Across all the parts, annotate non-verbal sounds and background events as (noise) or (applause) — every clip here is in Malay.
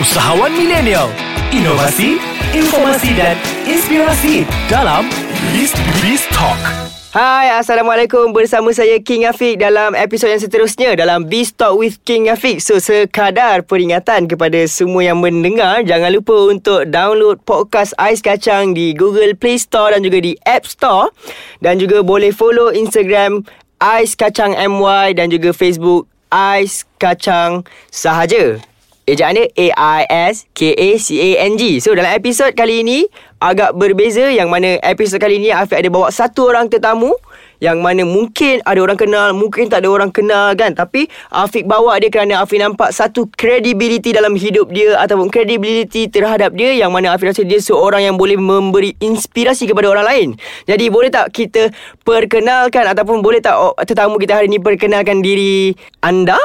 Usahawan milenial, inovasi, informasi dan inspirasi dalam Biz Biz Talk. Hai, Assalamualaikum. Bersama saya King Afiq dalam episod yang seterusnya dalam Biz Talk with King Afiq. So, sekadar peringatan kepada semua yang mendengar, jangan lupa untuk download podcast Ais Kacang di Google Play Store dan juga di App Store. Dan juga boleh follow Instagram Ais Kacang MY dan juga Facebook Ais Kacang Sahaja. Ejaan dia A-I-S-K-A-C-A-N-G So dalam episod kali ini Agak berbeza Yang mana episod kali ini Afiq ada bawa satu orang tetamu Yang mana mungkin ada orang kenal Mungkin tak ada orang kenal kan? Tapi Afiq bawa dia kerana Afiq nampak Satu credibility dalam hidup dia Ataupun credibility terhadap dia Yang mana Afiq rasa dia seorang yang boleh Memberi inspirasi kepada orang lain. Jadi boleh tak kita perkenalkan Ataupun boleh tak oh, tetamu kita hari ini Perkenalkan diri anda?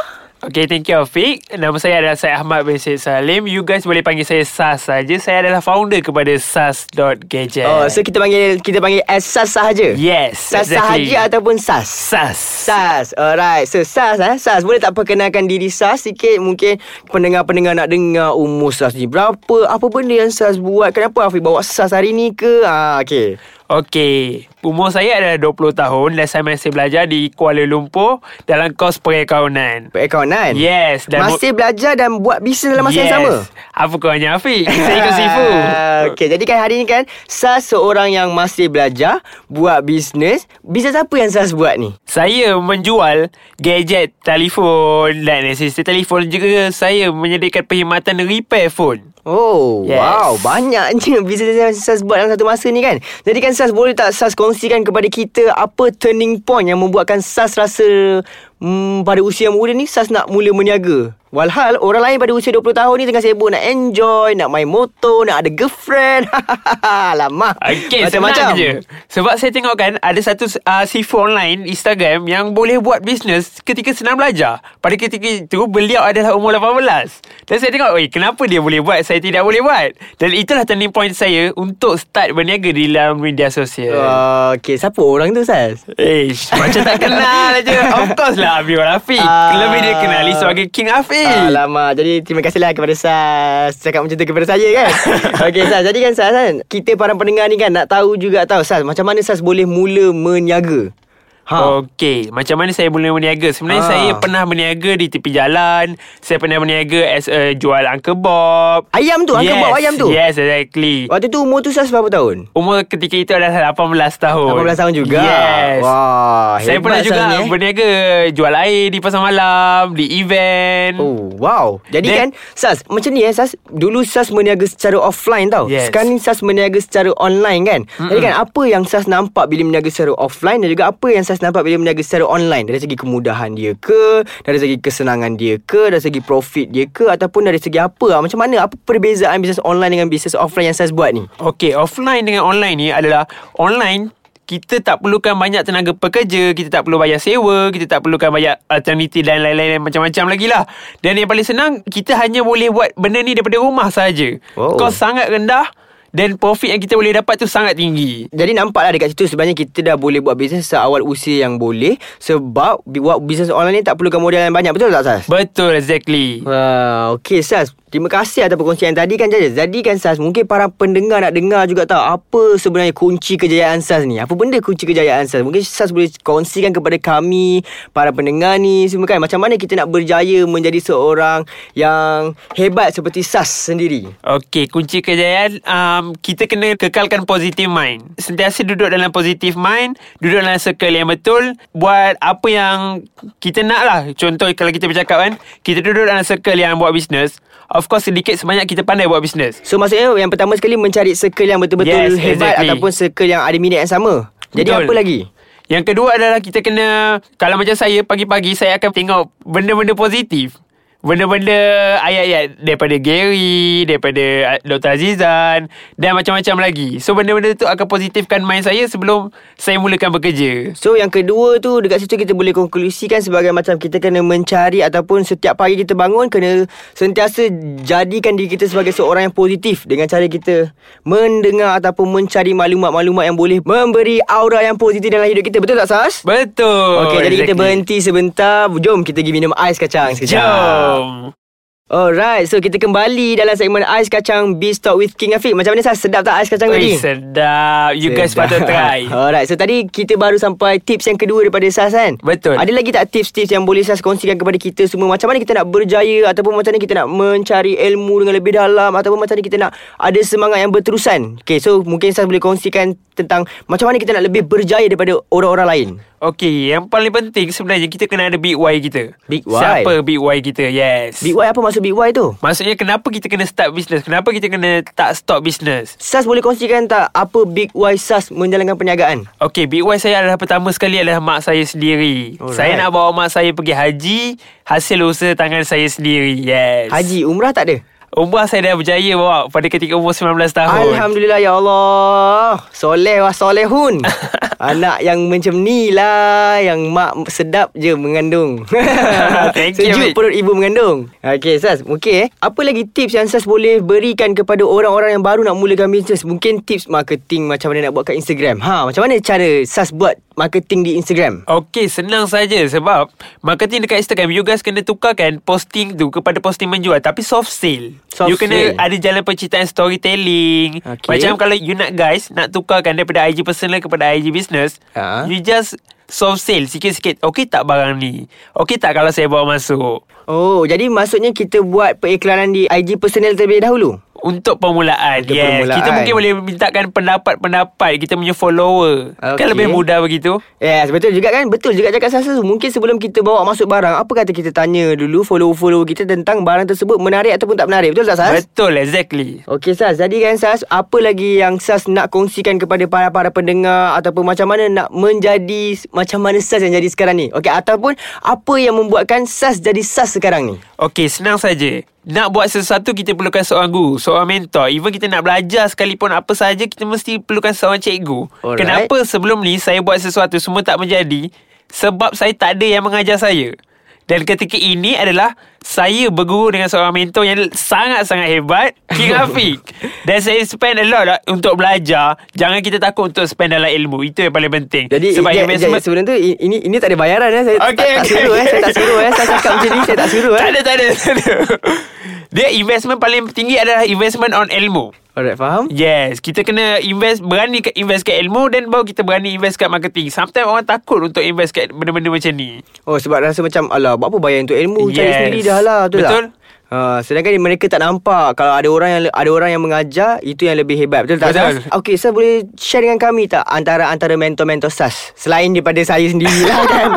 Okay, thank you Afiq. Nama saya adalah Syed Ahmad bin Syed Salim. You guys boleh panggil saya SAS saja. Saya adalah founder kepada SAS.gadget. Oh, so kita panggil kita panggil as SAS sahaja. Yes, SAS exactly. sahaja ataupun SAS. SAS. SAS. Alright. So SAS eh. SAS boleh tak perkenalkan diri SAS sikit mungkin pendengar-pendengar nak dengar umur SAS ni berapa? Apa benda yang SAS buat? Kenapa Afiq bawa SAS hari ni ke? Ah, okey. Umur saya adalah 20 tahun dan saya masih belajar di Kuala Lumpur dalam kos perakaunan. Perakaunan. Yes. Dan Masih belajar dan buat bisnes dalam masa yes. yang sama. Apa korangnya Afiq? (laughs) saya ikut sifu. Okey, jadi kan hari ni kan SAS seorang yang masih belajar buat bisnes. Bisnes apa yang SAS buat ni? Saya menjual gadget telefon dan asisten telefon juga saya menyediakan perkhidmatan repair phone. Oh, Yes. wow. Banyaknya bisnes yang SAS buat dalam satu masa ni kan. Jadi kan SAS boleh tak SAS kongsikan kepada kita apa turning point yang membuatkan SAS rasa hmm, pada usia muda ni SAS nak mula meniaga. Walhal orang lain pada usia 20 tahun ni tengah sibuk nak enjoy, nak main motor, nak ada girlfriend. (laughs) Lama. Okay, Macam-macam. je. Sebab saya tengok kan ada satu uh, sifu online Instagram yang boleh buat bisnes ketika senang belajar. Pada ketika itu beliau adalah umur 18. Dan saya tengok, "Oi, kenapa dia boleh buat saya tidak boleh buat?" Dan itulah turning point saya untuk start berniaga di dalam media sosial. Uh, okay, siapa orang tu SAS? Eh, macam tak kenal je. Of course lah Abi Rafiq. Ah. Lebih dia kenali sebagai King Afiq. Alamak Jadi terima kasihlah kepada SAS Cakap macam tu kepada saya kan (laughs) Okey SAS Jadi kan SAS kan Kita para pendengar ni kan Nak tahu juga tahu SAS Macam mana SAS boleh mula meniaga Ha. Okey, macam mana saya boleh berniaga? Sebenarnya Ha. saya pernah berniaga di tepi jalan. Saya pernah berniaga as a jual Uncle Bob. Ayam tu Uncle yes, Bob ayam tu Yes, exactly. Waktu tu umur tu SAS berapa tahun? Umur ketika itu adalah 18 tahun. 18 tahun juga Yes. Wah saya pernah juga eh. berniaga jual air di pasar malam, di event. Oh wow Jadi Then- kan SAS Macam ni eh SAS Dulu SAS meniaga secara offline tau Yes. Sekarang ni SAS meniaga secara online kan Mm-mm. Jadi kan apa yang SAS nampak Bila meniaga secara offline Dan juga apa yang SAS nampak Bila meniaga secara online Dari segi kemudahan dia ke Dari segi kesenangan dia ke Dari segi profit dia ke Ataupun dari segi apa ah? Macam mana Apa perbezaan bisnes online Dengan bisnes offline yang SAS buat ni Okey, offline dengan online ni adalah online kita tak perlukan banyak tenaga pekerja, kita tak perlu bayar sewa, kita tak perlukan bayar alternatif dan lain-lain macam-macam lagi lah. Dan yang paling senang, kita hanya boleh buat benda ni daripada rumah saja. Oh. Kos sangat rendah dan profit yang kita boleh dapat tu sangat tinggi. Jadi nampaklah dekat situ sebenarnya kita dah boleh buat bisnes seawal usia yang boleh sebab buat bisnes online ni tak perlukan modal yang banyak betul tak Sas? Betul, exactly. Wah, okey Sas. Terima kasih atas perkongsian tadi kan Jaja. Jadi kan Sas, mungkin para pendengar nak dengar juga tahu apa sebenarnya kunci kejayaan Sas ni. Apa benda kunci kejayaan Sas? Mungkin Sas boleh kongsikan kepada kami, para pendengar ni semua kan. Macam mana kita nak berjaya menjadi seorang yang hebat seperti Sas sendiri. Okey, kunci kejayaan um, kita kena kekalkan positive mind. Sentiasa duduk dalam positive mind, duduk dalam circle yang betul, buat apa yang kita nak lah. Contoh kalau kita bercakap kan, kita duduk dalam circle yang buat bisnes, of course sedikit sebanyak kita pandai buat bisnes. So maksudnya yang pertama sekali mencari circle yang betul-betul Yes, hebat exactly. ataupun circle yang ada minat yang sama. Jadi Betul. apa lagi? Yang kedua adalah kita kena Kalau macam saya Pagi-pagi saya akan tengok Benda-benda positif Benda-benda ayat-ayat daripada Gary, daripada uh, Dr. Azizan dan macam-macam lagi. So benda-benda tu akan positifkan mind saya sebelum saya mulakan bekerja. So yang kedua tu dekat situ kita boleh konklusikan sebagai macam kita kena mencari ataupun setiap pagi kita bangun kena sentiasa jadikan diri kita sebagai seorang yang positif dengan cara kita mendengar ataupun mencari maklumat-maklumat yang boleh memberi aura yang positif dalam hidup kita. Betul tak Sas? Betul. Okey, jadi kita exactly. berhenti sebentar. Jom kita pergi minum ais kacang sekejap. Jom. Alright, so kita kembali dalam segmen Ais Kacang Beef Talk with King Afiq. Macam mana Sas? Sedap tak ais kacang Ui, tadi? sedap. You guys Sedap. patut try. (laughs) Alright, so tadi kita baru sampai tips yang kedua daripada Sas kan? Betul. Ada lagi tak tips-tips yang boleh Sas kongsikan kepada kita semua? Macam mana kita nak berjaya ataupun macam mana kita nak mencari ilmu dengan lebih dalam ataupun macam mana kita nak ada semangat yang berterusan? Okay, so mungkin Sas boleh kongsikan tentang macam mana kita nak lebih berjaya daripada orang-orang lain. Okey, yang paling penting sebenarnya kita kena ada big why kita. Big why? Siapa big why kita? Yes. Big Y apa maksud Big Y tu? Maksudnya kenapa kita kena start business? Kenapa kita kena tak stop business? Sas boleh kongsikan tak apa Big Y Sas menjalankan perniagaan? Okey, big why saya adalah pertama sekali adalah mak saya sendiri. Alright. Saya nak bawa mak saya pergi haji, hasil usaha tangan saya sendiri. Yes. Haji, umrah tak ada? Umrah saya dah berjaya bawa pada ketika umur 19 tahun. Alhamdulillah ya Allah. Soleh wah solehun. (laughs) Anak yang macam ni lah Yang mak sedap je mengandung (laughs) Thank you, Sejuk perut ibu mengandung Okay Sas Mungkin eh Apa lagi tips yang Sas boleh berikan Kepada orang-orang yang baru nak mulakan bisnes Mungkin tips marketing Macam mana nak buat kat Instagram Ha Macam mana cara Sas buat marketing di Instagram Okey, senang saja sebab marketing dekat Instagram you guys kena tukarkan posting tu kepada posting menjual tapi soft sale. Soft you kena sale. ada jalan penciptaan storytelling. Okey. Macam kalau you nak guys nak tukarkan daripada IG personal kepada IG business, Ha. you just soft sale sikit-sikit. Okey tak barang ni? Okey tak kalau saya bawa masuk? Oh Jadi maksudnya kita buat periklanan di IG personal terlebih dahulu Untuk permulaan Untuk Yes permulaan. Kita mungkin boleh mintakan pendapat-pendapat Kita punya follower Okey. Kan lebih mudah begitu Yes, betul juga kan? Betul juga cakap Sasa. Mungkin sebelum kita bawa masuk barang, apa kata kita tanya dulu follower-follower kita tentang barang tersebut menarik ataupun tak menarik. Betul tak, Sas? Betul exactly Okey, Sas. Jadi kan, Sas, apa lagi yang Sas nak kongsikan kepada para-para pendengar ataupun macam mana nak menjadi macam mana Sas yang jadi sekarang ni? Okey, ataupun apa yang membuatkan Sas jadi Sas sekarang ni? Okey, senang saja. Nak buat sesuatu kita perlukan seorang guru, seorang mentor. Even kita nak belajar sekalipun apa sahaja kita mesti perlukan seorang cikgu. Alright. Kenapa sebelum ni saya buat sesuatu semua tak menjadi? Sebab saya tak ada yang mengajar saya. Dan ketika ini adalah saya berguru dengan seorang mentor yang sangat-sangat hebat, King (laughs) Afiq. Dan saya spend a lot lah untuk belajar. Jangan kita takut untuk spend dalam ilmu. Itu yang paling penting. Jadi Sebab investment... ya, sebelum tu i- ini ini tak ada bayaran eh. Saya Okey, tak, tak okey, suruh eh. Saya tak suruh eh. Saya cakap macam ni saya tak suruh eh. Tak ada, tak ada, tak ada. Dia investment paling tinggi adalah investment on ilmu. Alright, faham? Yes, kita kena invest berani ke invest kat ilmu dan baru kita berani invest kat marketing. Sometimes orang takut untuk invest kat benda-benda macam ni. Oh sebab rasa macam Alah buat apa bayar untuk ilmu Cari Yes. sendiri dah lah Betul, Betul. tak? Ha, sedangkan mereka tak nampak kalau ada orang yang ada orang yang mengajar itu yang lebih hebat betul tak Betul. Sas? Okey, saya boleh share dengan kami tak antara antara mentor-mentor SAS selain daripada saya sendiri lah (laughs) kan.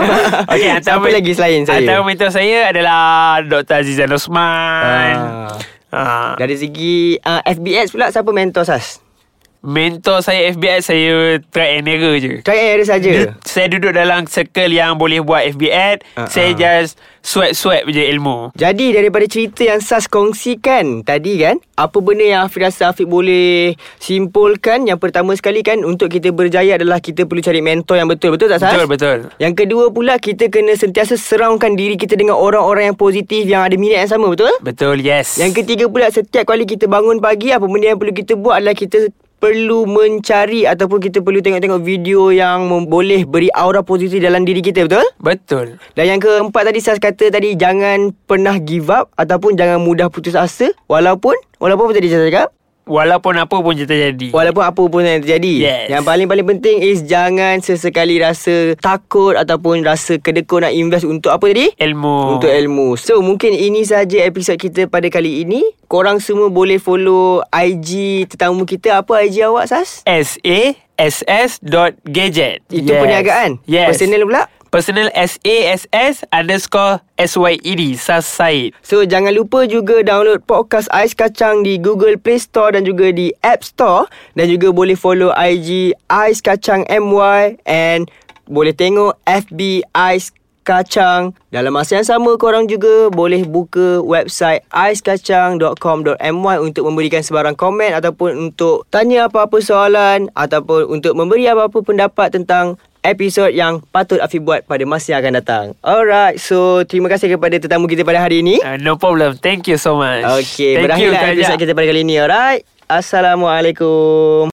Okey, antara Siapa lagi selain saya? Antara mentor saya adalah Dr. Azizan Osman. Ah. Ah. Dari segi uh, FBS pula siapa mentor SAS? Mentor saya FBI saya try and error je. Try and error saja. Saya duduk dalam circle yang boleh buat FB ad. Ah, Saya ah. just swipe-swipe je ilmu. Jadi daripada cerita yang Sas kongsikan tadi kan Apa benda yang Afiq rasa Afiq boleh simpulkan Yang pertama sekali kan Untuk kita berjaya adalah Kita perlu cari mentor yang betul Betul tak Sas? Betul, betul. Yang kedua pula Kita kena sentiasa surroundkan diri kita Dengan orang-orang yang positif Yang ada minat yang sama Betul? Betul, yes. Yang ketiga pula Setiap kali kita bangun pagi Apa benda yang perlu kita buat adalah Kita perlu mencari Ataupun kita perlu tengok-tengok video Yang boleh beri aura positif dalam diri kita Betul? Betul. Dan yang keempat tadi Sas kata tadi jangan pernah give up ataupun jangan mudah putus asa walaupun walaupun apa tadi Sas cakap Walaupun apa pun je terjadi. walaupun apa pun yang terjadi. Yes. Yang paling-paling penting is jangan sesekali rasa takut ataupun rasa kedekut nak invest untuk apa tadi? Ilmu. Untuk ilmu. So mungkin ini saja episod kita pada kali ini. Korang semua boleh follow IG tetamu kita. Apa IG awak Sas? S-A-S-S dot gadget. Itu perniagaan. Yes. Personal pula? Personal S-A-S-S underscore S-Y-E-D. Sas Said. So jangan lupa juga download podcast Ais Kacang di Google Play Store dan juga di App Store dan juga boleh follow IG Ais Kacang MY and boleh tengok FB Ais Kacang. Dalam masa yang sama korang juga boleh buka website aiskacang.com.my untuk memberikan sebarang komen ataupun untuk tanya apa-apa soalan ataupun untuk memberi apa-apa pendapat tentang episod yang patut Afiq buat pada masa yang akan datang. Alright, so terima kasih kepada tetamu kita pada hari ini. Uh, no problem. Thank you so much. Okey, Thank berakhirlah episod kita pada kali ini. Alright. Assalamualaikum.